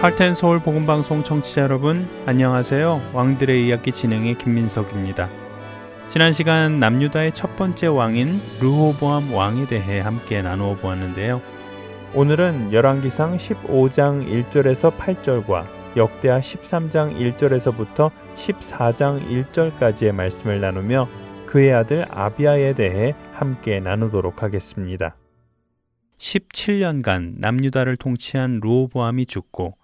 할텐 서울 복음 방송 청취자 여러분 안녕하세요. 왕들의 이야기 진행의 김민석입니다. 지난 시간 남유다의 첫 번째 왕인 르호보암 왕에 대해 함께 나누어 보았는데요. 오늘은 열왕기상 15장 1절에서 8절과 역대하 13장 1절에서부터 14장 1절까지의 말씀을 나누며 그의 아들 아비아에 대해 함께 나누도록 하겠습니다. 17년간 남유다를 통치한 루오보암이 죽고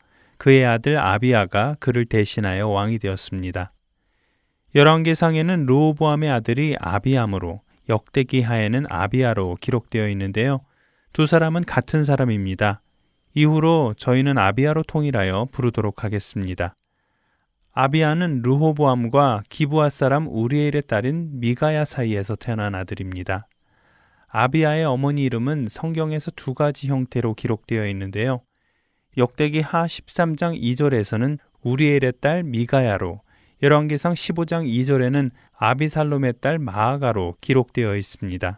그의 아들 아비아가 그를 대신하여 왕이 되었습니다. 열왕기상에는 르호보암의 아들이 아비암으로 역대기 하에는 아비아로 기록되어 있는데요. 두 사람은 같은 사람입니다. 이후로 저희는 아비아로 통일하여 부르도록 하겠습니다. 아비아는 르호보암과 기부아 사람 우리엘의 딸인 미가야 사이에서 태어난 아들입니다. 아비아의 어머니 이름은 성경에서 두 가지 형태로 기록되어 있는데요. 역대기 하 13장 2절에서는 우리엘의 딸 미가야로, 열왕기상 15장 2절에는 아비살롬의 딸 마아가로 기록되어 있습니다.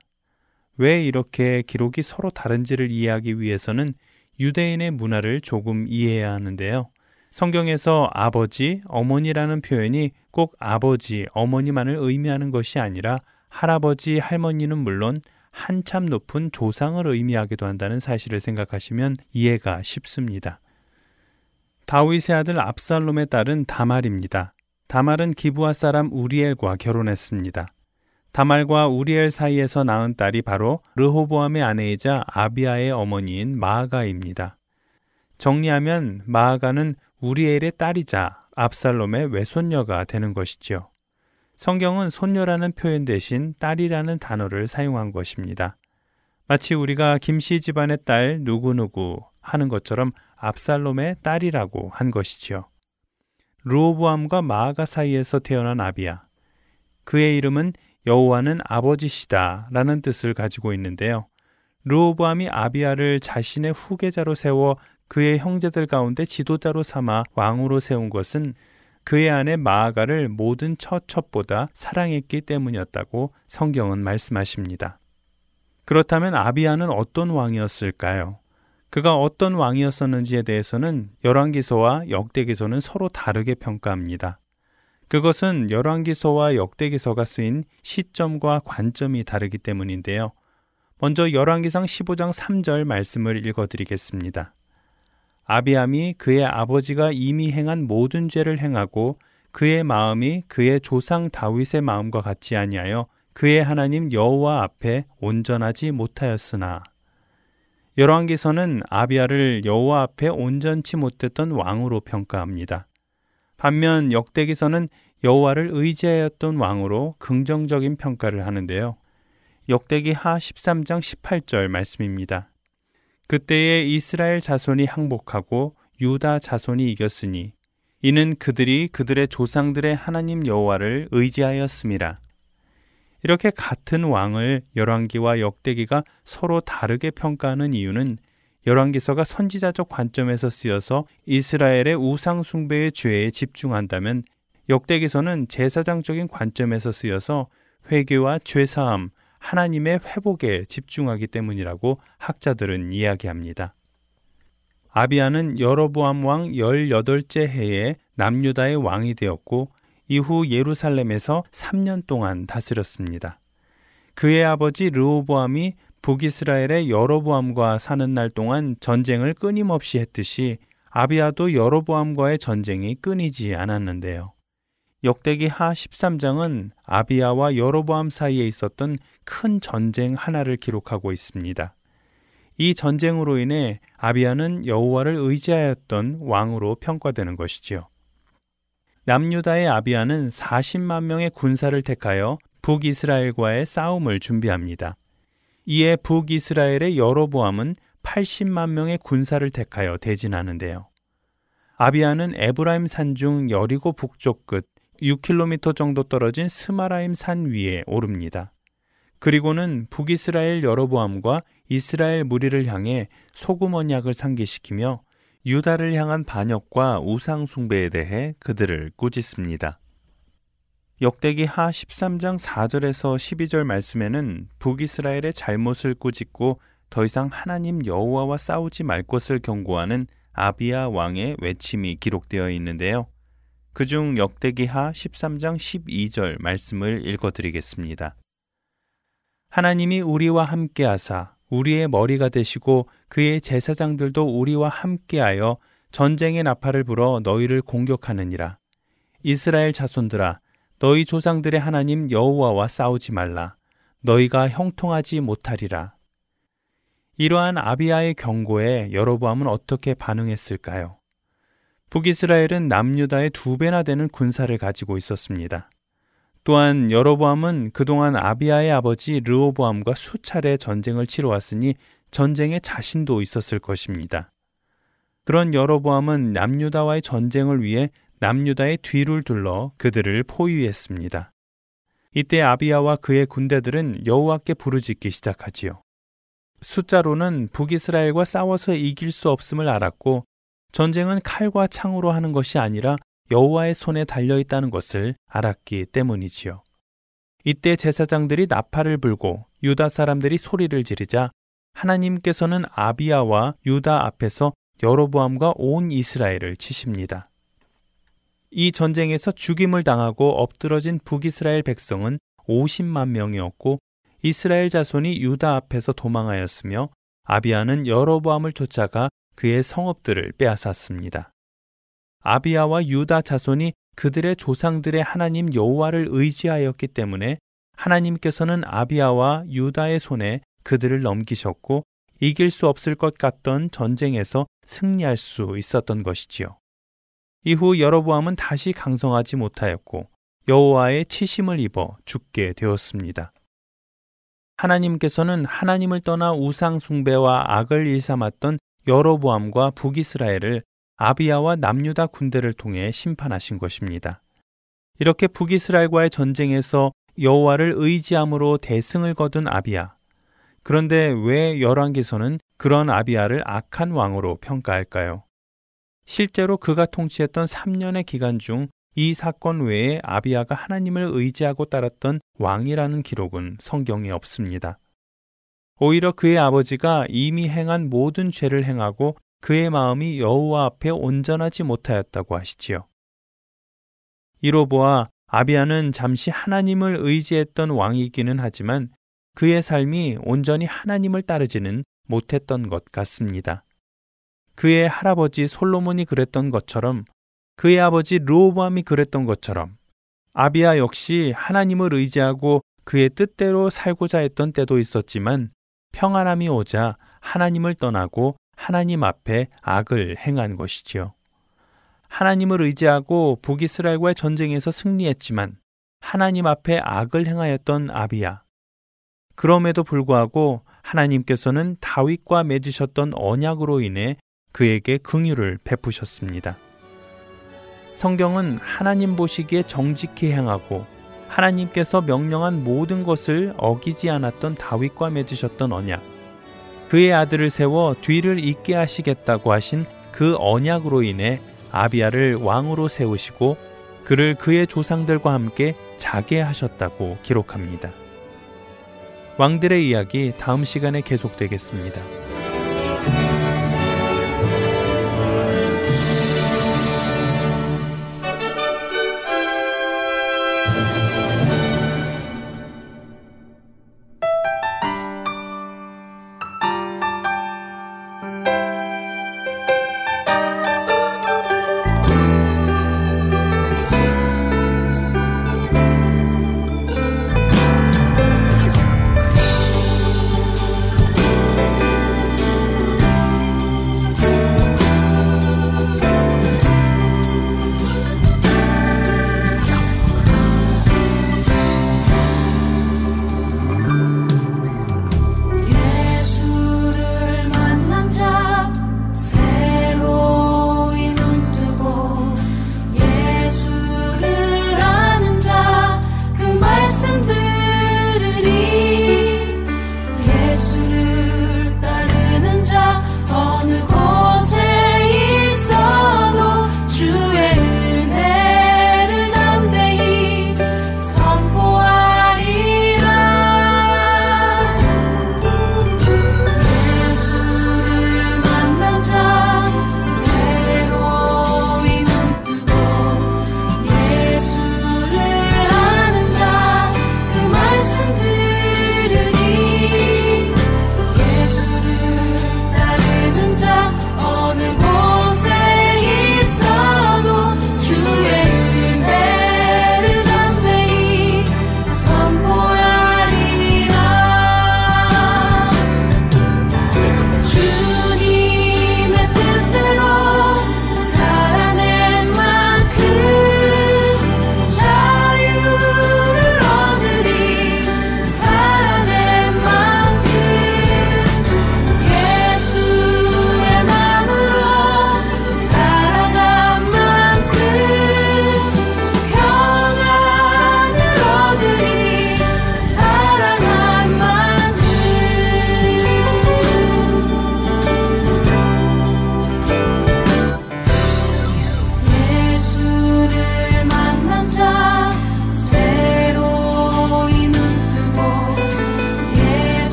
왜 이렇게 기록이 서로 다른지를 이해하기 위해서는 유대인의 문화를 조금 이해해야 하는데요. 성경에서 아버지, 어머니라는 표현이 꼭 아버지, 어머니만을 의미하는 것이 아니라 할아버지, 할머니는 물론 한참 높은 조상을 의미하기도 한다는 사실을 생각하시면 이해가 쉽습니다. 다윗의 아들 압살롬의 딸은 다말입니다. 다말은 기부아 사람 우리엘과 결혼했습니다. 다말과 우리엘 사이에서 낳은 딸이 바로 르호보암의 아내이자 아비아의 어머니인 마아가입니다. 정리하면 마아가는 우리엘의 딸이자 압살롬의 외손녀가 되는 것이지요. 성경은 손녀라는 표현 대신 딸이라는 단어를 사용한 것입니다. 마치 우리가 김씨 집안의 딸 누구누구 하는 것처럼 압살롬의 딸이라고 한 것이지요. 루오보암과 마아가 사이에서 태어난 아비야. 그의 이름은 여호와는 아버지시다라는 뜻을 가지고 있는데요. 루오보암이 아비야를 자신의 후계자로 세워 그의 형제들 가운데 지도자로 삼아 왕으로 세운 것은 그의 아내 마아가를 모든 처첩보다 사랑했기 때문이었다고 성경은 말씀하십니다. 그렇다면 아비아는 어떤 왕이었을까요? 그가 어떤 왕이었었는지에 대해서는 열왕기서와 역대기서는 서로 다르게 평가합니다. 그것은 열왕기서와 역대기서가 쓰인 시점과 관점이 다르기 때문인데요. 먼저 열왕기상 15장 3절 말씀을 읽어 드리겠습니다. 아비암이 그의 아버지가 이미 행한 모든 죄를 행하고 그의 마음이 그의 조상 다윗의 마음과 같지 아니하여 그의 하나님 여호와 앞에 온전하지 못하였으나 열왕기서는 아비아를 여호와 앞에 온전치 못했던 왕으로 평가합니다. 반면 역대기서는 여호와를 의지하였던 왕으로 긍정적인 평가를 하는데요. 역대기 하 13장 18절 말씀입니다. 그때에 이스라엘 자손이 항복하고 유다 자손이 이겼으니 이는 그들이 그들의 조상들의 하나님 여호와를 의지하였음이라. 이렇게 같은 왕을 열왕기와 역대기가 서로 다르게 평가하는 이유는 열왕기서가 선지자적 관점에서 쓰여서 이스라엘의 우상 숭배의 죄에 집중한다면 역대기서는 제사장적인 관점에서 쓰여서 회개와 죄 사함, 하나님의 회복에 집중하기 때문이라고 학자들은 이야기합니다. 아비아는 여로보암 왕 18째 해에 남유다의 왕이 되었고 이후 예루살렘에서 3년 동안 다스렸습니다. 그의 아버지 르호보암이 북이스라엘의 여로보암과 사는 날 동안 전쟁을 끊임없이 했듯이 아비아도 여로보암과의 전쟁이 끊이지 않았는데요. 역대기 하 13장은 아비아와 여로보암 사이에 있었던 큰 전쟁 하나를 기록하고 있습니다. 이 전쟁으로 인해 아비아는 여호와를 의지하였던 왕으로 평가되는 것이지요. 남유다의 아비아는 40만 명의 군사를 택하여 북이스라엘과의 싸움을 준비합니다. 이에 북이스라엘의 여로보암은 80만 명의 군사를 택하여 대진하는데요. 아비아는 에브라임 산중 여리고 북쪽 끝 6km 정도 떨어진 스마라임 산 위에 오릅니다. 그리고는 북이스라엘 여로보암과 이스라엘 무리를 향해 소금 언약을 상기시키며 유다를 향한 반역과 우상 숭배에 대해 그들을 꾸짖습니다. 역대기 하 13장 4절에서 12절 말씀에는 북이스라엘의 잘못을 꾸짖고 더 이상 하나님 여호와와 싸우지 말 것을 경고하는 아비아 왕의 외침이 기록되어 있는데요. 그중 역대기 하 13장 12절 말씀을 읽어 드리겠습니다. 하나님이 우리와 함께 하사 우리의 머리가 되시고 그의 제사장들도 우리와 함께하여 전쟁의 나팔을 불어 너희를 공격하느니라. 이스라엘 자손들아 너희 조상들의 하나님 여호와와 싸우지 말라. 너희가 형통하지 못하리라. 이러한 아비아의 경고에 여로보암은 어떻게 반응했을까요? 북이스라엘은 남유다의 두 배나 되는 군사를 가지고 있었습니다. 또한 여로보암은 그동안 아비아의 아버지 르오보암과 수차례 전쟁을 치러왔으니 전쟁에 자신도 있었을 것입니다. 그런 여로보암은 남유다와의 전쟁을 위해 남유다의 뒤를 둘러 그들을 포위했습니다. 이때 아비아와 그의 군대들은 여호와께 부르짖기 시작하지요. 숫자로는 북이스라엘과 싸워서 이길 수 없음을 알았고 전쟁은 칼과 창으로 하는 것이 아니라 여호와의 손에 달려 있다는 것을 알았기 때문이지요. 이때 제사장들이 나팔을 불고 유다 사람들이 소리를 지르자 하나님께서는 아비아와 유다 앞에서 여로보암과 온 이스라엘을 치십니다. 이 전쟁에서 죽임을 당하고 엎드러진 북이스라엘 백성은 50만 명이었고 이스라엘 자손이 유다 앞에서 도망하였으며 아비아는 여로보암을 쫓아가 그의 성읍들을 빼앗았습니다. 아비아와 유다 자손이 그들의 조상들의 하나님 여호와를 의지하였기 때문에 하나님께서는 아비아와 유다의 손에 그들을 넘기셨고 이길 수 없을 것 같던 전쟁에서 승리할 수 있었던 것이지요. 이후 여로보암은 다시 강성하지 못하였고 여호와의 치심을 입어 죽게 되었습니다. 하나님께서는 하나님을 떠나 우상 숭배와 악을 일삼았던 여로보암과 북이스라엘을 아비야와 남유다 군대를 통해 심판하신 것입니다. 이렇게 북이스라엘과의 전쟁에서 여호와를 의지함으로 대승을 거둔 아비야. 그런데 왜 열왕기서는 그런 아비야를 악한 왕으로 평가할까요? 실제로 그가 통치했던 3년의 기간 중 이 사건 외에 아비야가 하나님을 의지하고 따랐던 왕이라는 기록은 성경에 없습니다. 오히려 그의 아버지가 이미 행한 모든 죄를 행하고 그의 마음이 여호와 앞에 온전하지 못하였다고 하시지요. 이로 보아 아비아는 잠시 하나님을 의지했던 왕이기는 하지만 그의 삶이 온전히 하나님을 따르지는 못했던 것 같습니다. 그의 할아버지 솔로몬이 그랬던 것처럼 그의 아버지 르호보암이 그랬던 것처럼 아비아 역시 하나님을 의지하고 그의 뜻대로 살고자 했던 때도 있었지만 평안함이 오자 하나님을 떠나고 하나님 앞에 악을 행한 것이지요. 하나님을 의지하고 북이스라엘과의 전쟁에서 승리했지만 하나님 앞에 악을 행하였던 아비야. 그럼에도 불구하고 하나님께서는 다윗과 맺으셨던 언약으로 인해 그에게 긍휼을 베푸셨습니다. 성경은 하나님 보시기에 정직히 행하고 하나님께서 명령한 모든 것을 어기지 않았던 다윗과 맺으셨던 언약, 그의 아들을 세워 뒤를 잇게 하시겠다고 하신 그 언약으로 인해 아비아를 왕으로 세우시고 그를 그의 조상들과 함께 자게 하셨다고 기록합니다. 왕들의 이야기 다음 시간에 계속되겠습니다.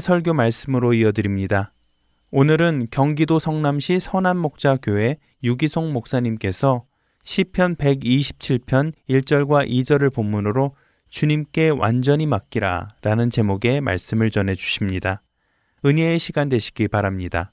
설교 말씀으로 이어드립니다. 오늘은 경기도 성남시 선안목자교회 유기송 목사님께서 시편 127편 1절과 2절을 본문으로 주님께 완전히 맡기라 라는 제목의 말씀을 전해 주십니다. 은혜의 시간 되시기 바랍니다.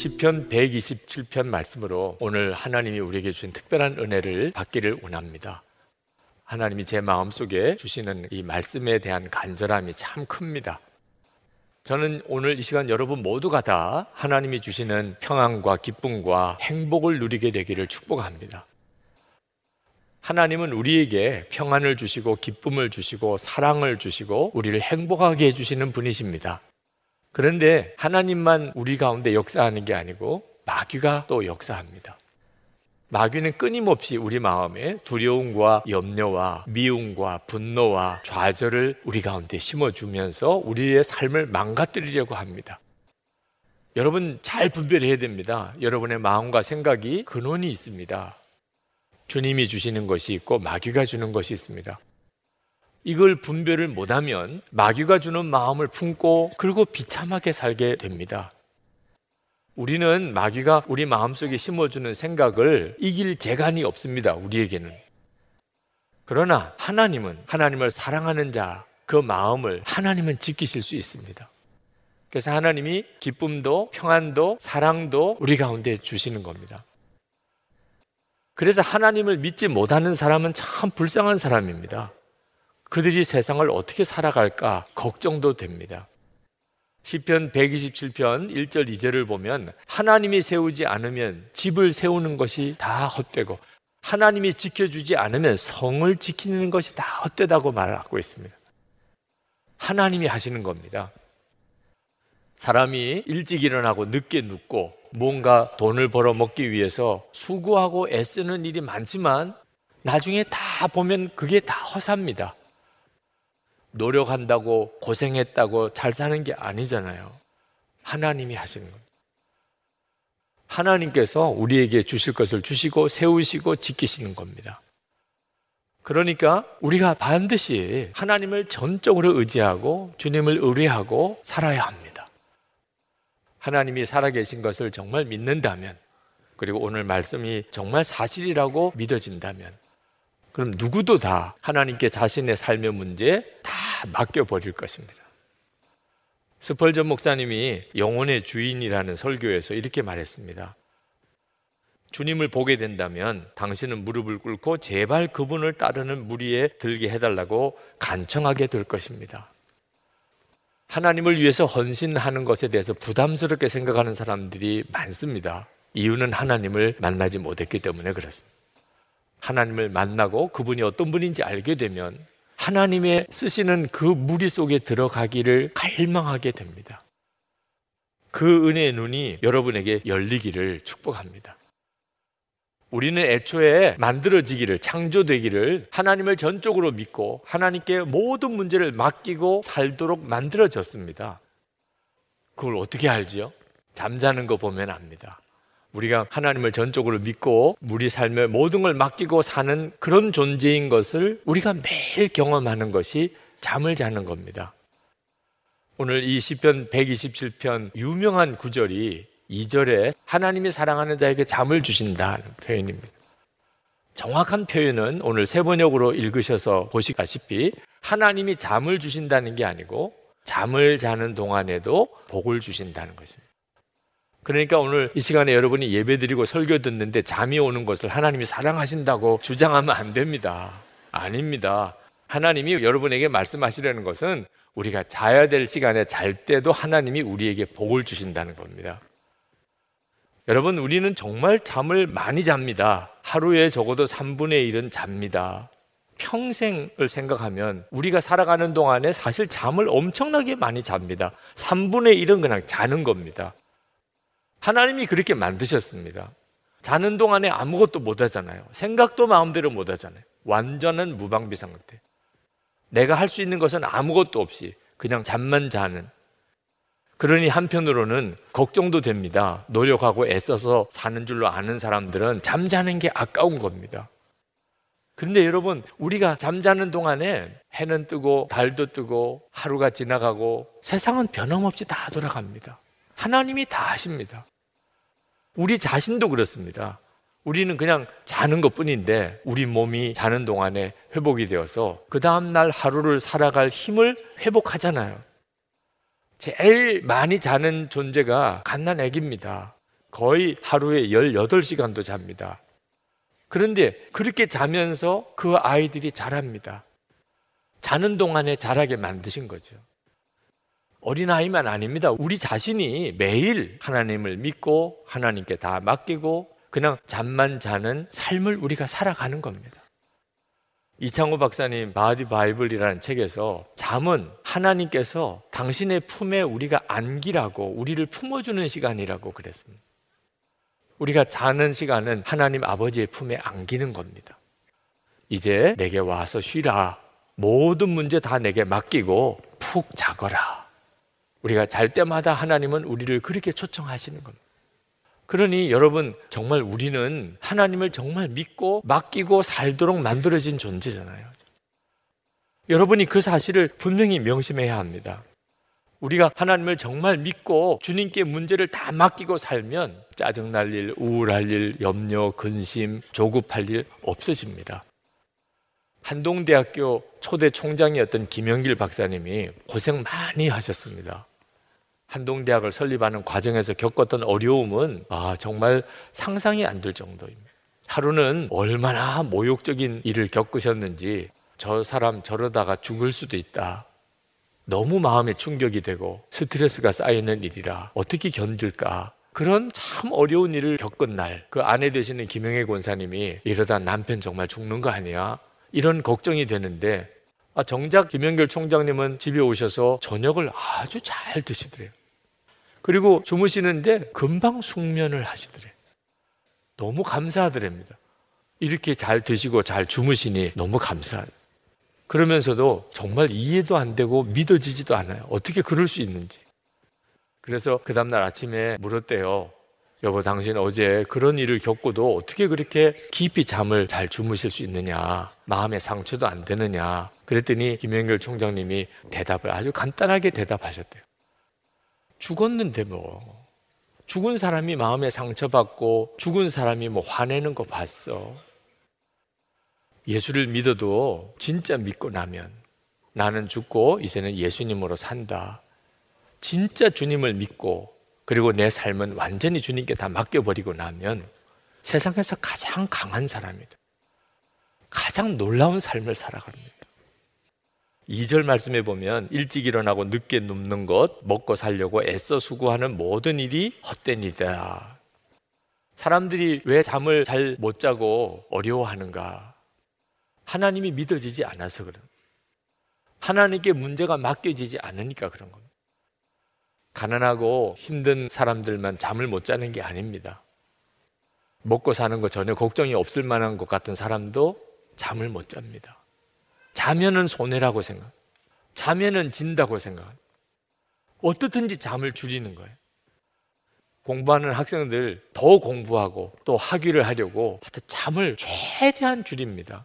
시편 127편 말씀으로 오늘 하나님이 우리에게 주신 특별한 은혜를 받기를 원합니다. 하나님이 제 마음속에 주시는 이 말씀에 대한 간절함이 참 큽니다. 저는 오늘 이 시간 여러분 모두가 다 하나님이 주시는 평안과 기쁨과 행복을 누리게 되기를 축복합니다. 하나님은 우리에게 평안을 주시고 기쁨을 주시고 사랑을 주시고 우리를 행복하게 해주시는 분이십니다. 그런데 하나님만 우리 가운데 역사하는 게 아니고 마귀가 또 역사합니다. 마귀는 끊임없이 우리 마음에 두려움과 염려와 미움과 분노와 좌절을 우리 가운데 심어주면서 우리의 삶을 망가뜨리려고 합니다. 여러분 잘 분별해야 됩니다. 여러분의 마음과 생각이 근원이 있습니다. 주님이 주시는 것이 있고 마귀가 주는 것이 있습니다. 이걸 분별을 못하면 마귀가 주는 마음을 품고 그리고 비참하게 살게 됩니다. 우리는 마귀가 우리 마음속에 심어주는 생각을 이길 재간이 없습니다. 우리에게는. 그러나 하나님은 하나님을 사랑하는 자, 그 마음을 하나님은 지키실 수 있습니다. 그래서 하나님이 기쁨도 평안도 사랑도 우리 가운데 주시는 겁니다. 그래서 하나님을 믿지 못하는 사람은 참 불쌍한 사람입니다. 그들이 세상을 어떻게 살아갈까 걱정도 됩니다. 시편 127편 1절 2절을 보면 하나님이 세우지 않으면 집을 세우는 것이 다 헛되고 하나님이 지켜주지 않으면 성을 지키는 것이 다 헛되다고 말하고 있습니다. 하나님이 하시는 겁니다. 사람이 일찍 일어나고 늦게 눕고 뭔가 돈을 벌어 먹기 위해서 수고하고 애쓰는 일이 많지만 나중에 다 보면 그게 다 허사입니다. 노력한다고 고생했다고 잘 사는 게 아니잖아요. 하나님이 하시는 겁니다. 하나님께서 우리에게 주실 것을 주시고 세우시고 지키시는 겁니다. 그러니까 우리가 반드시 하나님을 전적으로 의지하고 주님을 의뢰하고 살아야 합니다. 하나님이 살아계신 것을 정말 믿는다면 그리고 오늘 말씀이 정말 사실이라고 믿어진다면 그럼 누구도 다 하나님께 자신의 삶의 문제 다 맡겨버릴 것입니다. 스펄전 목사님이 영혼의 주인이라는 설교에서 이렇게 말했습니다. 주님을 보게 된다면 당신은 무릎을 꿇고 제발 그분을 따르는 무리에 들게 해달라고 간청하게 될 것입니다. 하나님을 위해서 헌신하는 것에 대해서 부담스럽게 생각하는 사람들이 많습니다. 이유는 하나님을 만나지 못했기 때문에 그렇습니다. 하나님을 만나고 그분이 어떤 분인지 알게 되면 하나님의 쓰시는 그 무리 속에 들어가기를 갈망하게 됩니다. 그 은혜의 눈이 여러분에게 열리기를 축복합니다. 우리는 애초에 만들어지기를, 창조되기를 하나님을 전적으로 믿고 하나님께 모든 문제를 맡기고 살도록 만들어졌습니다. 그걸 어떻게 알지요? 잠자는 거 보면 압니다. 우리가 하나님을 전적으로 믿고 우리 삶의 모든 걸 맡기고 사는 그런 존재인 것을 우리가 매일 경험하는 것이 잠을 자는 겁니다. 오늘 이 시편 127편 유명한 구절이 2절에 하나님이 사랑하는 자에게 잠을 주신다는 표현입니다. 정확한 표현은 오늘 세 번역으로 읽으셔서 보시다시피 하나님이 잠을 주신다는 게 아니고 잠을 자는 동안에도 복을 주신다는 것입니다. 그러니까 오늘 이 시간에 여러분이 예배 드리고 설교 듣는데 잠이 오는 것을 하나님이 사랑하신다고 주장하면 안 됩니다. 아닙니다. 하나님이 여러분에게 말씀하시려는 것은 우리가 자야 될 시간에 잘 때도 하나님이 우리에게 복을 주신다는 겁니다. 여러분, 우리는 정말 잠을 많이 잡니다. 하루에 적어도 3분의 1은 잡니다. 평생을 생각하면 우리가 살아가는 동안에 사실 잠을 엄청나게 많이 잡니다. 3분의 1은 그냥 자는 겁니다. 하나님이 그렇게 만드셨습니다. 자는 동안에 아무것도 못 하잖아요. 생각도 마음대로 못 하잖아요. 완전한 무방비 상태. 내가 할 수 있는 것은 아무것도 없이 그냥 잠만 자는. 그러니 한편으로는 걱정도 됩니다. 노력하고 애써서 사는 줄로 아는 사람들은 잠자는 게 아까운 겁니다. 그런데 여러분, 우리가 잠자는 동안에 해는 뜨고 달도 뜨고 하루가 지나가고 세상은 변함없이 다 돌아갑니다. 하나님이 다 하십니다. 우리 자신도 그렇습니다. 우리는 그냥 자는 것 뿐인데 우리 몸이 자는 동안에 회복이 되어서 그 다음날 하루를 살아갈 힘을 회복하잖아요. 제일 많이 자는 존재가 갓난 아기입니다. 거의 하루에 18시간도 잡니다. 그런데 그렇게 자면서 그 아이들이 자랍니다. 자는 동안에 자라게 만드신 거죠. 어린아이만 아닙니다. 우리 자신이 매일 하나님을 믿고 하나님께 다 맡기고 그냥 잠만 자는 삶을 우리가 살아가는 겁니다. 이창호 박사님 Body Bible이라는 책에서 잠은 하나님께서 당신의 품에 우리가 안기라고 우리를 품어주는 시간이라고 그랬습니다. 우리가 자는 시간은 하나님 아버지의 품에 안기는 겁니다. 이제 내게 와서 쉬라. 모든 문제 다 내게 맡기고 푹 자거라. 우리가 잘 때마다 하나님은 우리를 그렇게 초청하시는 겁니다. 그러니 여러분 정말 우리는 하나님을 정말 믿고 맡기고 살도록 만들어진 존재잖아요. 여러분이 그 사실을 분명히 명심해야 합니다. 우리가 하나님을 정말 믿고 주님께 문제를 다 맡기고 살면 짜증날 일, 우울할 일, 염려, 근심, 조급할 일 없어집니다. 한동대학교 초대 총장이었던 김영길 박사님이 고생 많이 하셨습니다. 한동대학을 설립하는 과정에서 겪었던 어려움은 아, 정말 상상이 안 될 정도입니다. 하루는 얼마나 모욕적인 일을 겪으셨는지 저 사람 저러다가 죽을 수도 있다. 너무 마음에 충격이 되고 스트레스가 쌓이는 일이라 어떻게 견딜까? 그런 참 어려운 일을 겪은 날, 그 아내 되시는 김영애 권사님이 이러다 남편 정말 죽는 거 아니야? 이런 걱정이 되는데, 아, 정작 김영결 총장님은 집에 오셔서 저녁을 아주 잘 드시더래요. 그리고 주무시는데 금방 숙면을 하시더래. 너무 감사하더랍니다. 이렇게 잘 드시고 잘 주무시니 너무 감사해요. 그러면서도 정말 이해도 안 되고 믿어지지도 않아요. 어떻게 그럴 수 있는지. 그래서 그 다음날 아침에 물었대요. 여보, 당신 어제 그런 일을 겪고도 어떻게 그렇게 깊이 잠을 잘 주무실 수 있느냐. 마음에 상처도 안 되느냐. 그랬더니 김영결 총장님이 대답을 아주 간단하게 대답하셨대요. 죽었는데 뭐 죽은 사람이 마음에 상처받고 죽은 사람이 뭐 화내는 거 봤어. 예수를 믿어도 진짜 믿고 나면 나는 죽고 이제는 예수님으로 산다. 진짜 주님을 믿고 그리고 내 삶은 완전히 주님께 다 맡겨버리고 나면 세상에서 가장 강한 사람이다. 가장 놀라운 삶을 살아갑니다. 2절 말씀에 보면 일찍 일어나고 늦게 눕는 것, 먹고 살려고 애써 수고하는 모든 일이 헛된 일이다. 사람들이 왜 잠을 잘 못 자고 어려워하는가? 하나님이 믿어지지 않아서 그런. 하나님께 문제가 맡겨지지 않으니까 그런 겁니다. 가난하고 힘든 사람들만 잠을 못 자는 게 아닙니다. 먹고 사는 거 전혀 걱정이 없을 만한 것 같은 사람도 잠을 못 잡니다. 자면은 손해라고 생각. 자면은 진다고 생각. 어떻든지 잠을 줄이는 거예요. 공부하는 학생들 더 공부하고 또 학위를 하려고 잠을 최대한 줄입니다.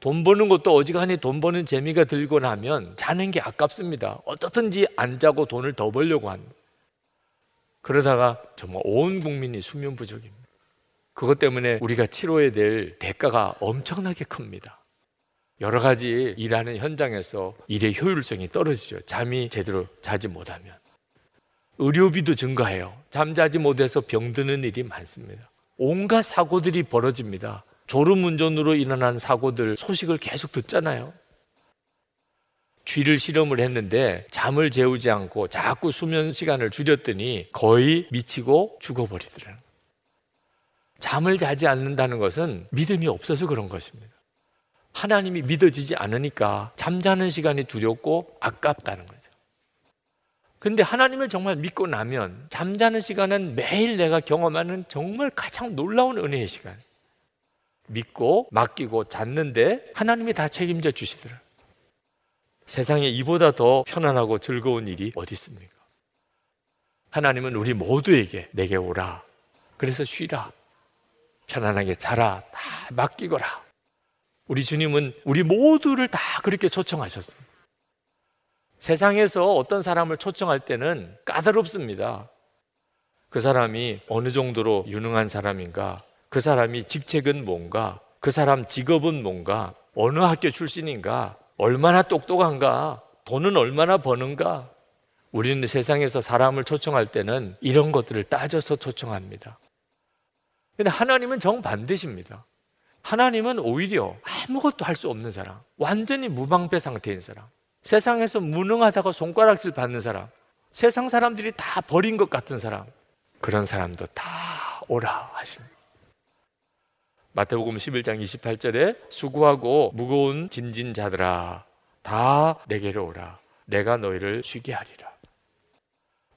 돈 버는 것도 어지간히 돈 버는 재미가 들고 나면 자는 게 아깝습니다. 어떻든지 안 자고 돈을 더 벌려고 합니다. 그러다가 정말 온 국민이 수면 부족입니다. 그것 때문에 우리가 치료해야 될 대가가 엄청나게 큽니다. 여러 가지 일하는 현장에서 일의 효율성이 떨어지죠. 잠이 제대로 자지 못하면. 의료비도 증가해요. 잠자지 못해서 병드는 일이 많습니다. 온갖 사고들이 벌어집니다. 졸음 운전으로 일어난 사고들 소식을 계속 듣잖아요. 쥐를 실험을 했는데 잠을 재우지 않고 자꾸 수면 시간을 줄였더니 거의 미치고 죽어버리더라는 잠을 자지 않는다는 것은 믿음이 없어서 그런 것입니다. 하나님이 믿어지지 않으니까 잠자는 시간이 두렵고 아깝다는 거죠. 근데 하나님을 정말 믿고 나면 잠자는 시간은 매일 내가 경험하는 정말 가장 놀라운 은혜의 시간. 믿고 맡기고 잤는데 하나님이 다 책임져 주시더라. 세상에 이보다 더 편안하고 즐거운 일이 어디 있습니까? 하나님은 우리 모두에게 내게 오라. 그래서 쉬라. 편안하게 자라. 다 맡기거라. 우리 주님은 우리 모두를 다 그렇게 초청하셨습니다. 세상에서 어떤 사람을 초청할 때는 까다롭습니다. 그 사람이 어느 정도로 유능한 사람인가? 그 사람이 직책은 뭔가? 그 사람 직업은 뭔가? 어느 학교 출신인가? 얼마나 똑똑한가? 돈은 얼마나 버는가? 우리는 세상에서 사람을 초청할 때는 이런 것들을 따져서 초청합니다. 근데 하나님은 정반대십니다. 하나님은 오히려 아무것도 할 수 없는 사람, 완전히 무방패 상태인 사람, 세상에서 무능하다고 손가락질 받는 사람, 세상 사람들이 다 버린 것 같은 사람, 그런 사람도 다 오라 하십니다. 마태복음 11장 28절에 수고하고 무거운 짐진 자들아 다 내게로 오라 내가 너희를 쉬게 하리라.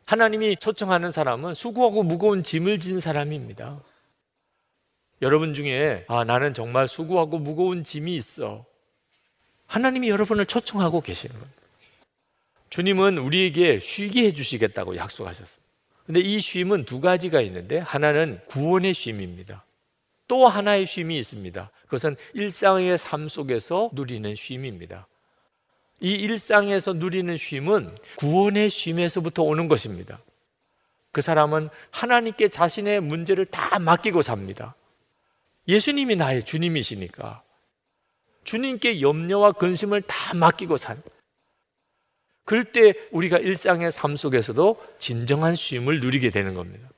하나님이 초청하는 사람은 수고하고 무거운 짐을 진 사람입니다. 여러분 중에 아 나는 정말 수고하고 무거운 짐이 있어. 하나님이 여러분을 초청하고 계시는 거예요. 주님은 우리에게 쉬게 해 주시겠다고 약속하셨습니다. 근데 이 쉼은 두 가지가 있는데 하나는 구원의 쉼입니다. 또 하나의 쉼이 있습니다. 그것은 일상의 삶 속에서 누리는 쉼입니다. 이 일상에서 누리는 쉼은 구원의 쉼에서부터 오는 것입니다. 그 사람은 하나님께 자신의 문제를 다 맡기고 삽니다. 예수님이 나의 주님이시니까 주님께 염려와 근심을 다 맡기고 산. 그럴 때 우리가 일상의 삶 속에서도 진정한 쉼을 누리게 되는 겁니다.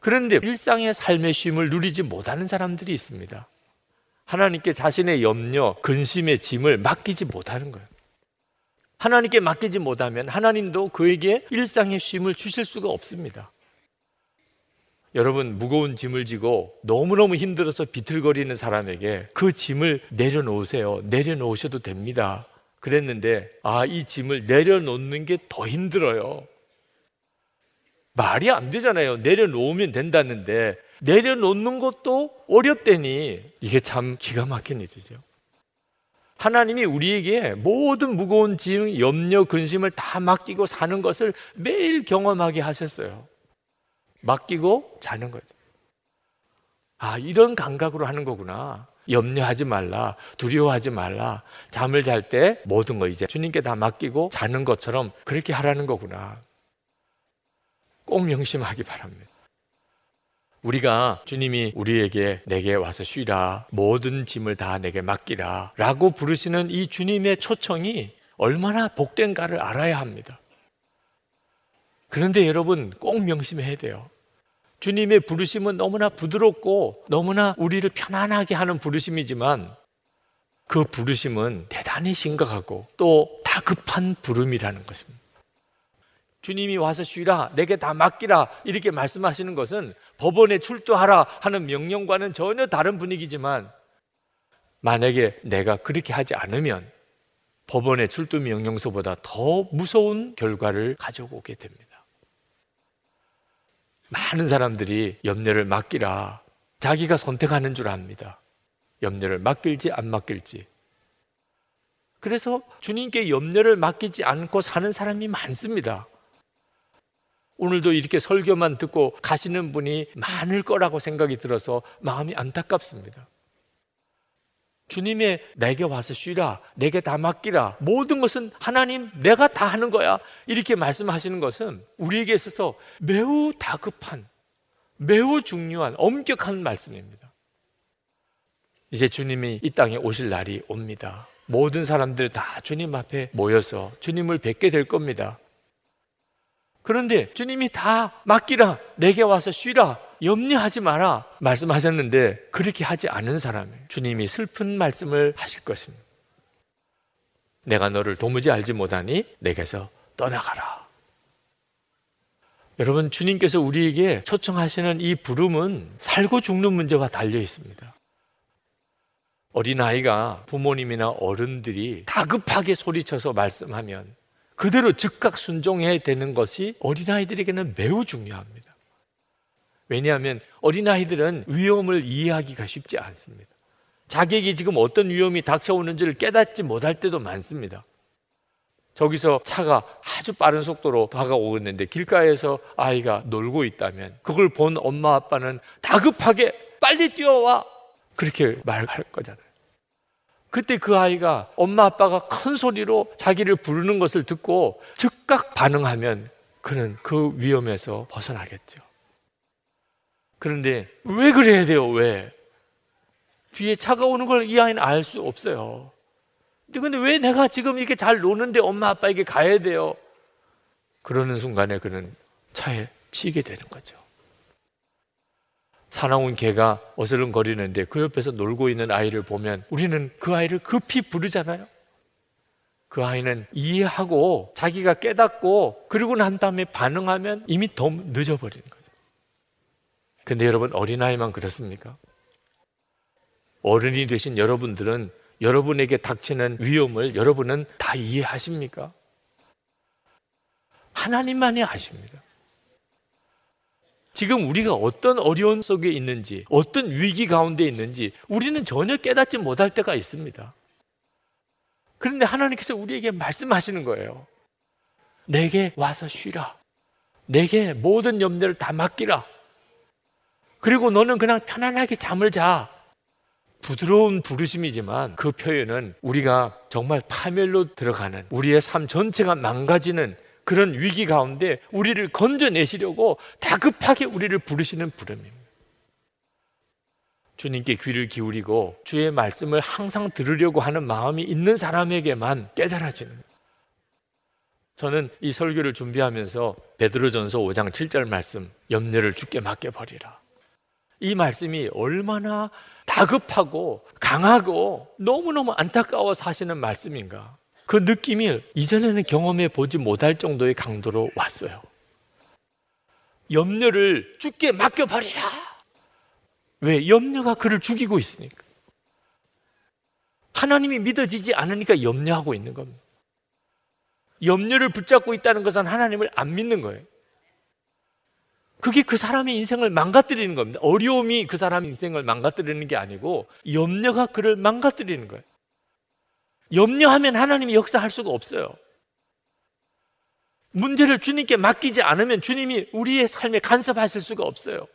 그런데 일상의 삶의 쉼을 누리지 못하는 사람들이 있습니다. 하나님께 자신의 염려, 근심의 짐을 맡기지 못하는 거예요. 하나님께 맡기지 못하면 하나님도 그에게 일상의 쉼을 주실 수가 없습니다. 여러분, 무거운 짐을 지고 너무너무 힘들어서 비틀거리는 사람에게 그 짐을 내려놓으세요. 내려놓으셔도 됩니다. 그랬는데 아, 이 짐을 내려놓는 게 더 힘들어요. 말이 안 되잖아요. 내려놓으면 된다는데 내려놓는 것도 어렵대니 이게 참 기가 막힌 일이죠. 하나님이 우리에게 모든 무거운 짐, 염려, 근심을 다 맡기고 사는 것을 매일 경험하게 하셨어요. 맡기고 자는 거죠. 아, 이런 감각으로 하는 거구나. 염려하지 말라, 두려워하지 말라. 잠을 잘 때 모든 거 이제 주님께 다 맡기고 자는 것처럼 그렇게 하라는 거구나. 꼭 명심하기 바랍니다. 우리가 주님이 우리에게 내게 와서 쉬라, 모든 짐을 다 내게 맡기라 라고 부르시는 이 주님의 초청이 얼마나 복된가를 알아야 합니다. 그런데 여러분 꼭 명심해야 돼요. 주님의 부르심은 너무나 부드럽고 너무나 우리를 편안하게 하는 부르심이지만 그 부르심은 대단히 심각하고 또 다급한 부름이라는 것입니다. 주님이 와서 쉬라, 내게 다 맡기라 이렇게 말씀하시는 것은 법원에 출두하라 하는 명령과는 전혀 다른 분위기지만 만약에 내가 그렇게 하지 않으면 법원의 출두 명령서보다 더 무서운 결과를 가져오게 됩니다. 많은 사람들이 염려를 맡기라. 자기가 선택하는 줄 압니다. 염려를 맡길지 안 맡길지. 그래서 주님께 염려를 맡기지 않고 사는 사람이 많습니다. 오늘도 이렇게 설교만 듣고 가시는 분이 많을 거라고 생각이 들어서 마음이 안타깝습니다. 주님의 내게 와서 쉬라, 내게 다 맡기라. 모든 것은 하나님 내가 다 하는 거야. 이렇게 말씀하시는 것은 우리에게 있어서 매우 다급한, 매우 중요한, 엄격한 말씀입니다. 이제 주님이 이 땅에 오실 날이 옵니다. 모든 사람들 다 주님 앞에 모여서 주님을 뵙게 될 겁니다. 그런데 주님이 다 맡기라, 내게 와서 쉬라, 염려하지 마라 말씀하셨는데 그렇게 하지 않은 사람이 주님이 슬픈 말씀을 하실 것입니다. 내가 너를 도무지 알지 못하니 내게서 떠나가라. 여러분 주님께서 우리에게 초청하시는 이 부름은 살고 죽는 문제와 달려 있습니다. 어린아이가 부모님이나 어른들이 다급하게 소리쳐서 말씀하면 그대로 즉각 순종해야 되는 것이 어린아이들에게는 매우 중요합니다. 왜냐하면 어린아이들은 위험을 이해하기가 쉽지 않습니다. 자기에게 지금 어떤 위험이 닥쳐오는지를 깨닫지 못할 때도 많습니다. 저기서 차가 아주 빠른 속도로 다가오고 있는데 길가에서 아이가 놀고 있다면 그걸 본 엄마 아빠는 다급하게 빨리 뛰어와 그렇게 말할 거잖아요. 그때 그 아이가 엄마 아빠가 큰 소리로 자기를 부르는 것을 듣고 즉각 반응하면 그는 그 위험에서 벗어나겠죠. 그런데 왜 그래야 돼요? 왜? 뒤에 차가 오는 걸 이 아이는 알 수 없어요. 근데 왜 내가 지금 이렇게 잘 노는데 엄마 아빠에게 가야 돼요? 그러는 순간에 그는 차에 치이게 되는 거죠. 사나운 개가 어슬렁거리는데 그 옆에서 놀고 있는 아이를 보면 우리는 그 아이를 급히 부르잖아요. 그 아이는 이해하고 자기가 깨닫고 그러고 난 다음에 반응하면 이미 더 늦어버리는 거죠. 근데 여러분 어린아이만 그렇습니까? 어른이 되신 여러분들은 여러분에게 닥치는 위험을 여러분은 다 이해하십니까? 하나님만이 아십니다. 지금 우리가 어떤 어려움 속에 있는지, 어떤 위기 가운데 있는지 우리는 전혀 깨닫지 못할 때가 있습니다. 그런데 하나님께서 우리에게 말씀하시는 거예요. 내게 와서 쉬라. 내게 모든 염려를 다 맡기라. 그리고 너는 그냥 편안하게 잠을 자. 부드러운 부르심이지만 그 표현은 우리가 정말 파멸로 들어가는 우리의 삶 전체가 망가지는 그런 위기 가운데 우리를 건져내시려고 다급하게 우리를 부르시는 부름입니다. 주님께 귀를 기울이고 주의 말씀을 항상 들으려고 하는 마음이 있는 사람에게만 깨달아지는 저는 이 설교를 준비하면서 베드로전서 5장 7절 말씀 염려를 주께 맡겨 버리라. 이 말씀이 얼마나 다급하고 강하고 너무너무 안타까워 사시는 말씀인가. 그 느낌이 이전에는 경험해 보지 못할 정도의 강도로 왔어요. 염려를 죽게 맡겨버리라. 왜? 염려가 그를 죽이고 있으니까. 하나님이 믿어지지 않으니까 염려하고 있는 겁니다. 염려를 붙잡고 있다는 것은 하나님을 안 믿는 거예요. 그게 그 사람의 인생을 망가뜨리는 겁니다. 어려움이 그 사람의 인생을 망가뜨리는 게 아니고 염려가 그를 망가뜨리는 거예요. 염려하면 하나님이 역사할 수가 없어요. 문제를 주님께 맡기지 않으면 주님이 우리의 삶에 간섭하실 수가 없어요.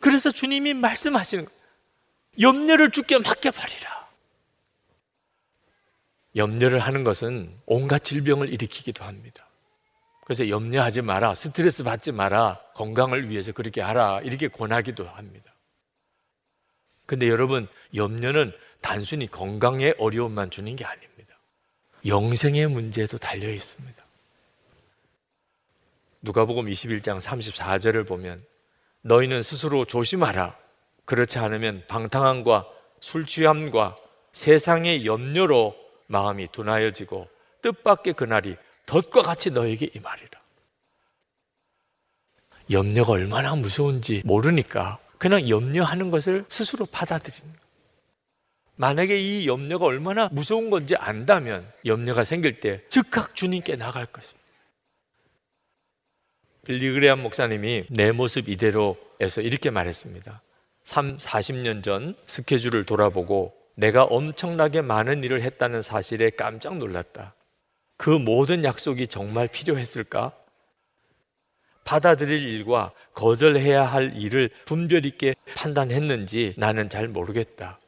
그래서 주님이 말씀하시는. 염려를 주께 맡겨버리라. 염려를 하는 것은 온갖 질병을 일으키기도 합니다. 그래서 염려하지 마라. 스트레스 받지 마라. 건강을 위해서 그렇게 하라. 이렇게 권하기도 합니다. 근데 여러분, 염려는 단순히 건강에 어려움만 주는 게 아닙니다. 영생의 문제도 달려 있습니다. 누가복음 21장 34절을 보면 너희는 스스로 조심하라. 그렇지 않으면 방탕함과 술 취함과 세상의 염려로 마음이 둔하여지고 뜻밖의 그날이 덫과 같이 너에게 임하리라. 염려가 얼마나 무서운지 모르니까 그냥 염려하는 것을 스스로 받아들이는 만약에 이 염려가 얼마나 무서운 건지 안다면 염려가 생길 때 즉각 주님께 나갈 것입니다. 빌리그레안 목사님이 내 모습 이대로에서 이렇게 말했습니다. 3, 40년 전 스케줄을 돌아보고 내가 엄청나게 많은 일을 했다는 사실에 깜짝 놀랐다. 그 모든 약속이 정말 필요했을까? 받아들일 일과 거절해야 할 일을 분별 있게 판단했는지 나는 잘 모르겠다.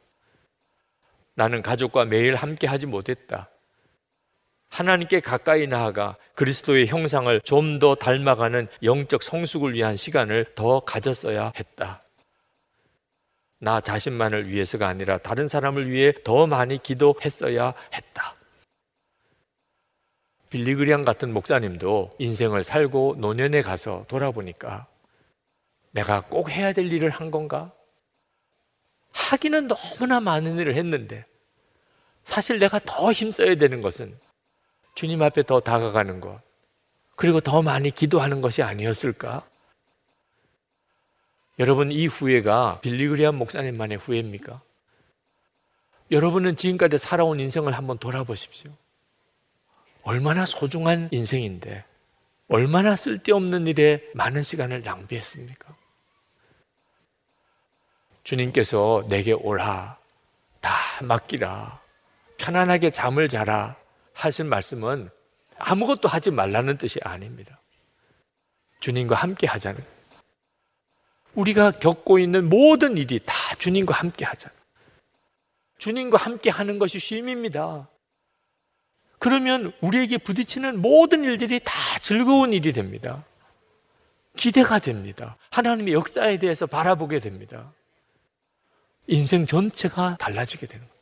나는 가족과 매일 함께 하지 못했다. 하나님께 가까이 나아가 그리스도의 형상을 좀 더 닮아가는 영적 성숙을 위한 시간을 더 가졌어야 했다. 나 자신만을 위해서가 아니라 다른 사람을 위해 더 많이 기도했어야 했다. 빌리그리안 같은 목사님도 인생을 살고 노년에 가서 돌아보니까 내가 꼭 해야 될 일을 한 건가? 하기는 너무나 많은 일을 했는데 사실 내가 더 힘써야 되는 것은 주님 앞에 더 다가가는 것 그리고 더 많이 기도하는 것이 아니었을까? 여러분 이 후회가 빌리그리안 목사님만의 후회입니까? 여러분은 지금까지 살아온 인생을 한번 돌아보십시오. 얼마나 소중한 인생인데 얼마나 쓸데없는 일에 많은 시간을 낭비했습니까? 주님께서 내게 오라, 다 맡기라, 편안하게 잠을 자라 하신 말씀은 아무것도 하지 말라는 뜻이 아닙니다. 주님과 함께 하자는. 우리가 겪고 있는 모든 일이 다 주님과 함께 하자. 주님과 함께 하는 것이 쉼입니다. 그러면 우리에게 부딪히는 모든 일들이 다 즐거운 일이 됩니다. 기대가 됩니다. 하나님의 역사에 대해서 바라보게 됩니다. 인생 전체가 달라지게 되는 거예요.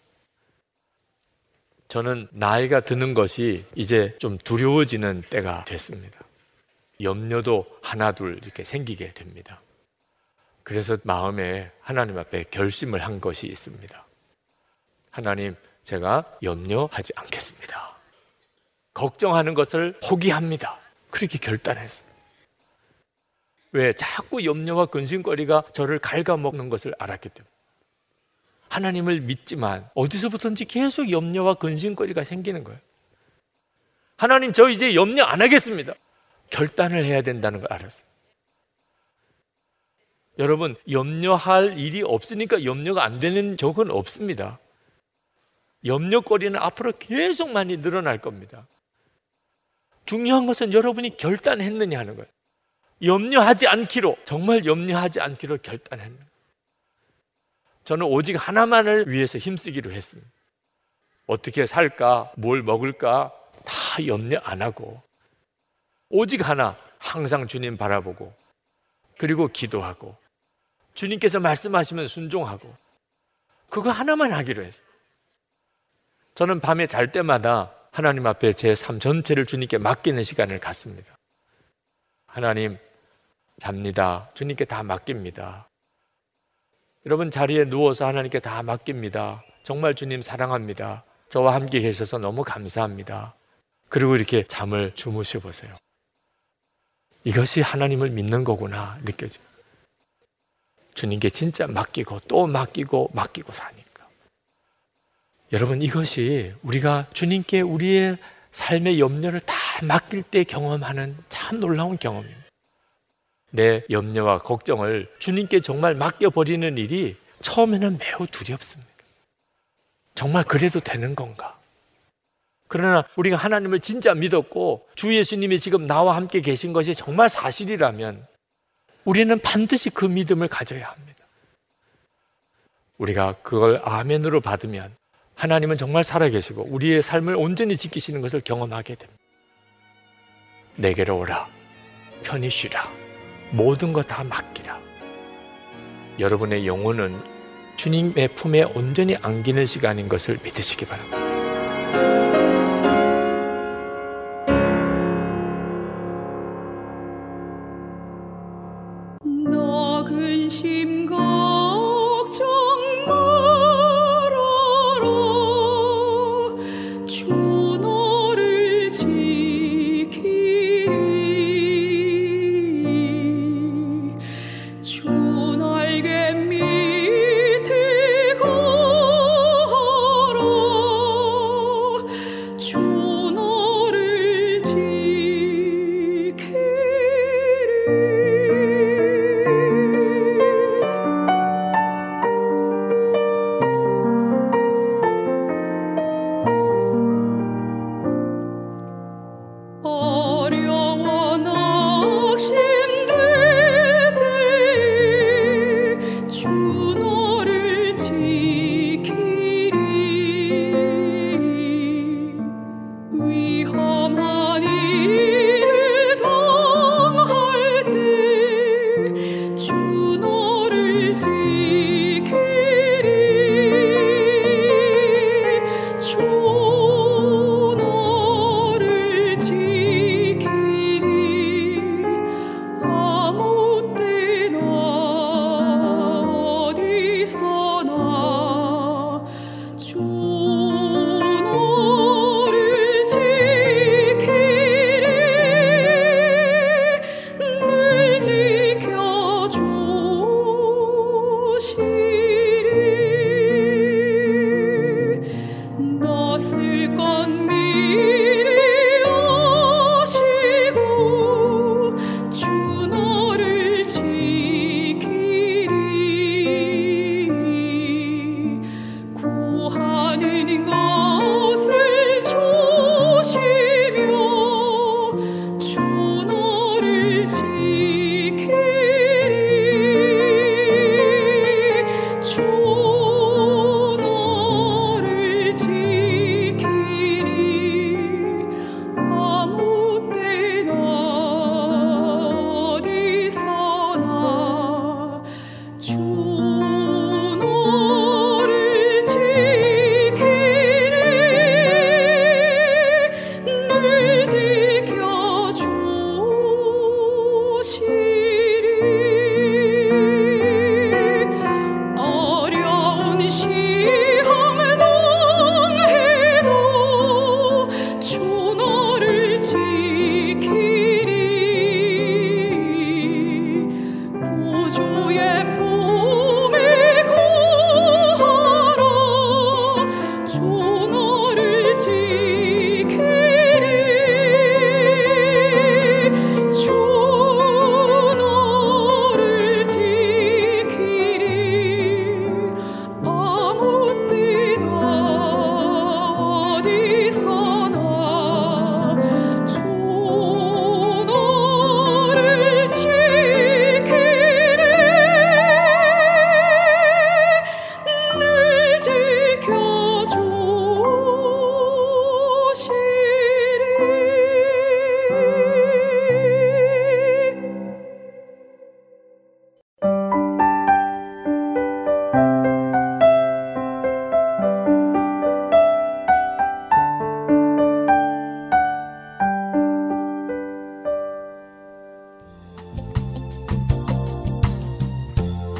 저는 나이가 드는 것이 이제 좀 두려워지는 때가 됐습니다. 염려도 하나둘 이렇게 생기게 됩니다. 그래서 마음에 하나님 앞에 결심을 한 것이 있습니다. 하나님, 제가 염려하지 않겠습니다. 걱정하는 것을 포기합니다. 그렇게 결단했어요. 왜? 자꾸 염려와 근심거리가 저를 갉아먹는 것을 알았기 때문에. 하나님을 믿지만 어디서부터인지 계속 염려와 근심거리가 생기는 거예요. 하나님, 저 이제 염려 안 하겠습니다. 결단을 해야 된다는 걸 알았어요. 여러분, 염려할 일이 없으니까 염려가 안 되는 적은 없습니다. 염려거리는 앞으로 계속 많이 늘어날 겁니다. 중요한 것은 여러분이 결단했느냐 하는 거예요. 염려하지 않기로, 정말 염려하지 않기로 결단했는 거예요. 저는 오직 하나만을 위해서 힘쓰기로 했습니다. 어떻게 살까, 뭘 먹을까, 다 염려 안 하고, 오직 하나, 항상 주님 바라보고, 그리고 기도하고, 주님께서 말씀하시면 순종하고 그거 하나만 하기로 했어요. 저는 밤에 잘 때마다 하나님 앞에 제 삶 전체를 주님께 맡기는 시간을 갖습니다. 하나님 잡니다. 주님께 다 맡깁니다. 여러분 자리에 누워서 하나님께 다 맡깁니다. 정말 주님 사랑합니다. 저와 함께 계셔서 너무 감사합니다. 그리고 이렇게 잠을 주무셔 보세요. 이것이 하나님을 믿는 거구나 느껴집니다. 주님께 진짜 맡기고 또 맡기고 맡기고 사니까. 여러분 이것이 우리가 주님께 우리의 삶의 염려를 다 맡길 때 경험하는 참 놀라운 경험입니다. 내 염려와 걱정을 주님께 정말 맡겨버리는 일이 처음에는 매우 두렵습니다. 정말 그래도 되는 건가? 그러나 우리가 하나님을 진짜 믿었고 주 예수님이 지금 나와 함께 계신 것이 정말 사실이라면 우리는 반드시 그 믿음을 가져야 합니다. 우리가 그걸 아멘으로 받으면 하나님은 정말 살아계시고 우리의 삶을 온전히 지키시는 것을 경험하게 됩니다. 내게로 오라. 편히 쉬라. 모든 것다 맡기라. 여러분의 영혼은 주님의 품에 온전히 안기는 시간인 것을 믿으시기 바랍니다.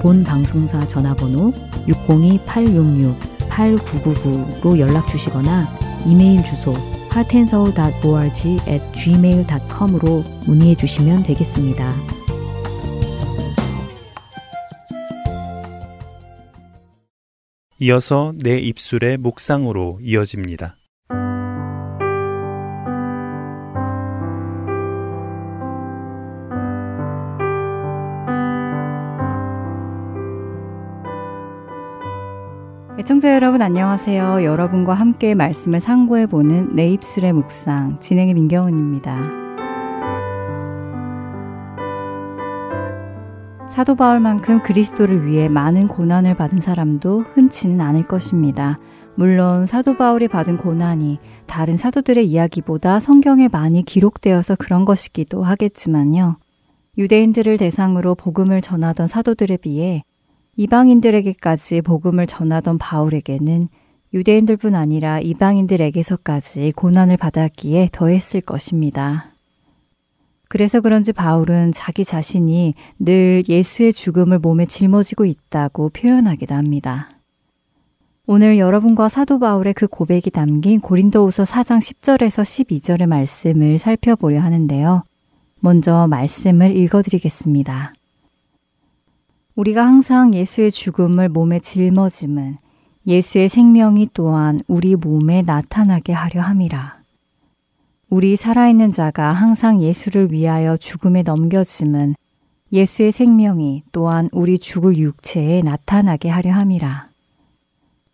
본 방송사 전화번호 602-866-8999로 연락 주시거나 이메일 주소 heartandsoul.org at gmail.com으로 문의해 주시면 되겠습니다. 이어서 내 입술의 묵상으로 이어집니다. 애청자 여러분 안녕하세요. 여러분과 함께 말씀을 상고해 보는 내 입술의 묵상 진행의 민경은입니다. 사도 바울만큼 그리스도를 위해 많은 고난을 받은 사람도 흔치는 않을 것입니다. 물론 사도 바울이 받은 고난이 다른 사도들의 이야기보다 성경에 많이 기록되어서 그런 것이기도 하겠지만요. 유대인들을 대상으로 복음을 전하던 사도들에 비해 이방인들에게까지 복음을 전하던 바울에게는 유대인들뿐 아니라 이방인들에게서까지 고난을 받았기에 더했을 것입니다. 그래서 그런지 바울은 자기 자신이 늘 예수의 죽음을 몸에 짊어지고 있다고 표현하기도 합니다. 오늘 여러분과 사도 바울의 그 고백이 담긴 고린도후서 4장 10절에서 12절의 말씀을 살펴보려 하는데요. 먼저 말씀을 읽어드리겠습니다. 우리가 항상 예수의 죽음을 몸에 짊어짐은 예수의 생명이 또한 우리 몸에 나타나게 하려 함이라. 우리 살아있는 자가 항상 예수를 위하여 죽음에 넘겨짐은 예수의 생명이 또한 우리 죽을 육체에 나타나게 하려 함이라.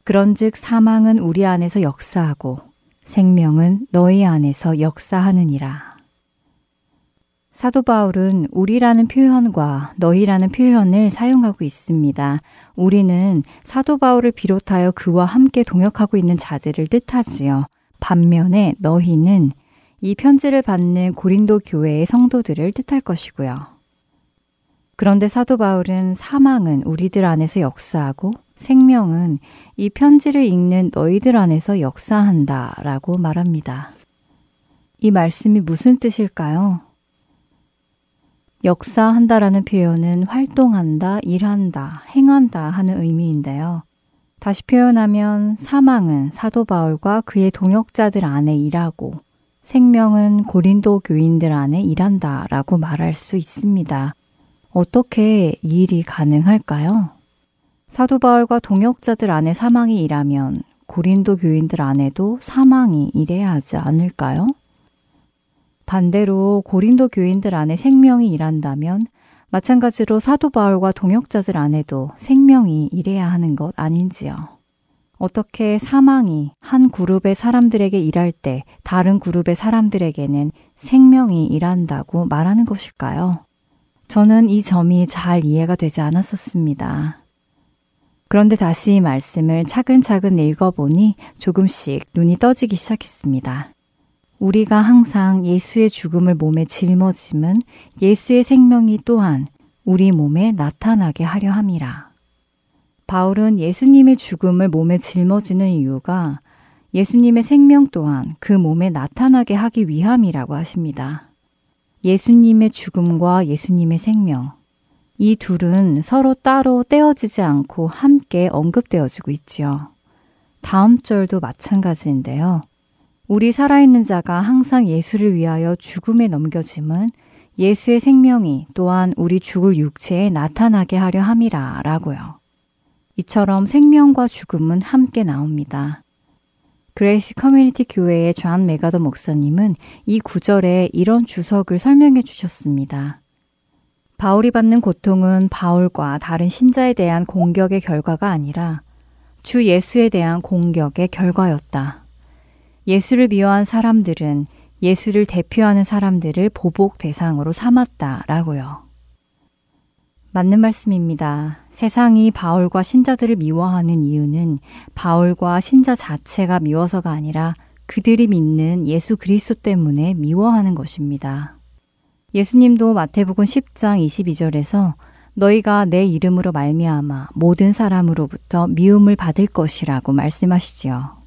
그런즉 사망은 우리 안에서 역사하고 생명은 너희 안에서 역사하느니라. 사도 바울은 우리라는 표현과 너희라는 표현을 사용하고 있습니다. 우리는 사도 바울을 비롯하여 그와 함께 동역하고 있는 자들을 뜻하지요. 반면에 너희는 이 편지를 받는 고린도 교회의 성도들을 뜻할 것이고요. 그런데 사도 바울은 사망은 우리들 안에서 역사하고 생명은 이 편지를 읽는 너희들 안에서 역사한다 라고 말합니다. 이 말씀이 무슨 뜻일까요? 역사한다라는 표현은 활동한다, 일한다, 행한다 하는 의미인데요. 다시 표현하면 사망은 사도 바울과 그의 동역자들 안에 일하고 생명은 고린도 교인들 안에 일한다 라고 말할 수 있습니다. 어떻게 이 일이 가능할까요? 사도 바울과 동역자들 안에 사망이 일하면 고린도 교인들 안에도 사망이 일해야 하지 않을까요? 반대로 고린도 교인들 안에 생명이 일한다면 마찬가지로 사도 바울과 동역자들 안에도 생명이 일해야 하는 것 아닌지요. 어떻게 사망이 한 그룹의 사람들에게 일할 때 다른 그룹의 사람들에게는 생명이 일한다고 말하는 것일까요? 저는 이 점이 잘 이해가 되지 않았었습니다. 그런데 다시 이 말씀을 차근차근 읽어보니 조금씩 눈이 떠지기 시작했습니다. 우리가 항상 예수의 죽음을 몸에 짊어짐은 예수의 생명이 또한 우리 몸에 나타나게 하려 함이라. 바울은 예수님의 죽음을 몸에 짊어지는 이유가 예수님의 생명 또한 그 몸에 나타나게 하기 위함이라고 하십니다. 예수님의 죽음과 예수님의 생명. 이 둘은 서로 따로 떼어지지 않고 함께 언급되어지고 있지요. 다음 절도 마찬가지인데요. 우리 살아있는 자가 항상 예수를 위하여 죽음에 넘겨짐은 예수의 생명이 또한 우리 죽을 육체에 나타나게 하려 함이라 라고요. 이처럼 생명과 죽음은 함께 나옵니다. 그레이스 커뮤니티 교회의 존 맥아더 목사님은 이 구절에 이런 주석을 설명해 주셨습니다. 바울이 받는 고통은 바울과 다른 신자에 대한 공격의 결과가 아니라 주 예수에 대한 공격의 결과였다. 예수를 미워한 사람들은 예수를 대표하는 사람들을 보복 대상으로 삼았다라고요. 맞는 말씀입니다. 세상이 바울과 신자들을 미워하는 이유는 바울과 신자 자체가 미워서가 아니라 그들이 믿는 예수 그리스도 때문에 미워하는 것입니다. 예수님도 마태복음 10장 22절에서 너희가 내 이름으로 말미암아 모든 사람으로부터 미움을 받을 것이라고 말씀하시지요.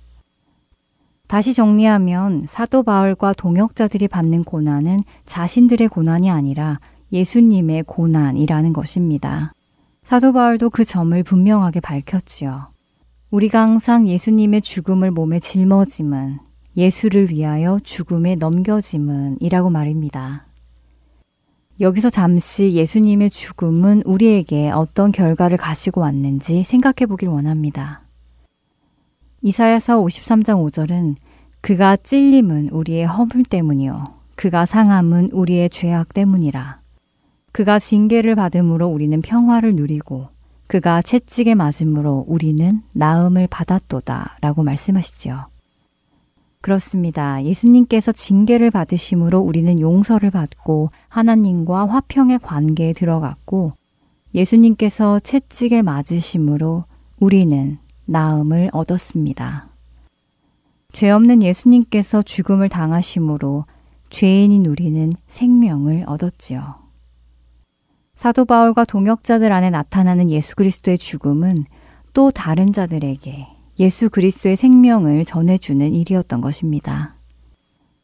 다시 정리하면 사도 바울과 동역자들이 받는 고난은 자신들의 고난이 아니라 예수님의 고난이라는 것입니다. 사도 바울도 그 점을 분명하게 밝혔지요. 우리가 항상 예수님의 죽음을 몸에 짊어짐은 예수를 위하여 죽음에 넘겨짐은 이라고 말입니다. 여기서 잠시 예수님의 죽음은 우리에게 어떤 결과를 가지고 왔는지 생각해 보길 원합니다. 이사야서 53장 5절은 그가 찔림은 우리의 허물 때문이요. 그가 상함은 우리의 죄악 때문이라. 그가 징계를 받음으로 우리는 평화를 누리고 그가 채찍에 맞음으로 우리는 나음을 받았도다 라고 말씀하시지요. 그렇습니다. 예수님께서 징계를 받으심으로 우리는 용서를 받고 하나님과 화평의 관계에 들어갔고 예수님께서 채찍에 맞으심으로 우리는 나음을 얻었습니다. 죄 없는 예수님께서 죽음을 당하심으로 죄인인 우리는 생명을 얻었지요. 사도 바울과 동역자들 안에 나타나는 예수 그리스도의 죽음은 또 다른 자들에게 예수 그리스도의 생명을 전해주는 일이었던 것입니다.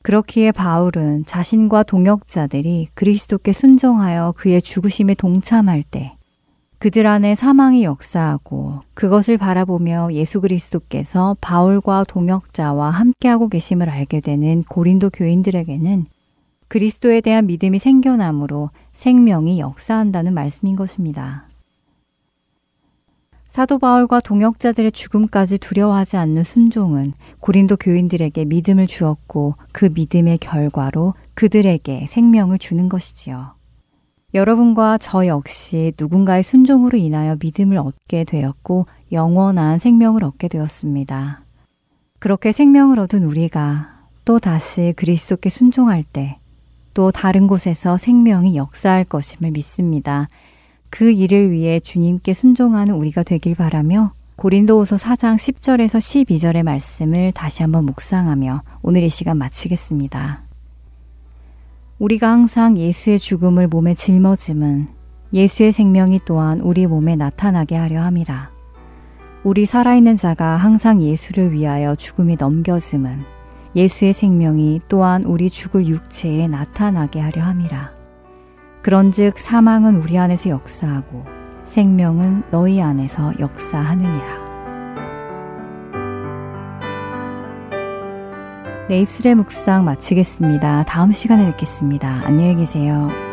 그렇기에 바울은 자신과 동역자들이 그리스도께 순종하여 그의 죽으심에 동참할 때 그들 안에 사망이 역사하고 그것을 바라보며 예수 그리스도께서 바울과 동역자와 함께하고 계심을 알게 되는 고린도 교인들에게는 그리스도에 대한 믿음이 생겨남으로 생명이 역사한다는 말씀인 것입니다. 사도 바울과 동역자들의 죽음까지 두려워하지 않는 순종은 고린도 교인들에게 믿음을 주었고 그 믿음의 결과로 그들에게 생명을 주는 것이지요. 여러분과 저 역시 누군가의 순종으로 인하여 믿음을 얻게 되었고 영원한 생명을 얻게 되었습니다. 그렇게 생명을 얻은 우리가 또 다시 그리스도께 순종할 때 또 다른 곳에서 생명이 역사할 것임을 믿습니다. 그 일을 위해 주님께 순종하는 우리가 되길 바라며 고린도후서 4장 10절에서 12절의 말씀을 다시 한번 묵상하며 오늘 의 시간 마치겠습니다. 우리가 항상 예수의 죽음을 몸에 짊어짐은 예수의 생명이 또한 우리 몸에 나타나게 하려 함이라. 우리 살아있는 자가 항상 예수를 위하여 죽음이 넘겨짐은 예수의 생명이 또한 우리 죽을 육체에 나타나게 하려 함이라. 그런즉 사망은 우리 안에서 역사하고 생명은 너희 안에서 역사하느니라. 내 입술의 묵상 마치겠습니다. 다음 시간에 뵙겠습니다. 안녕히 계세요.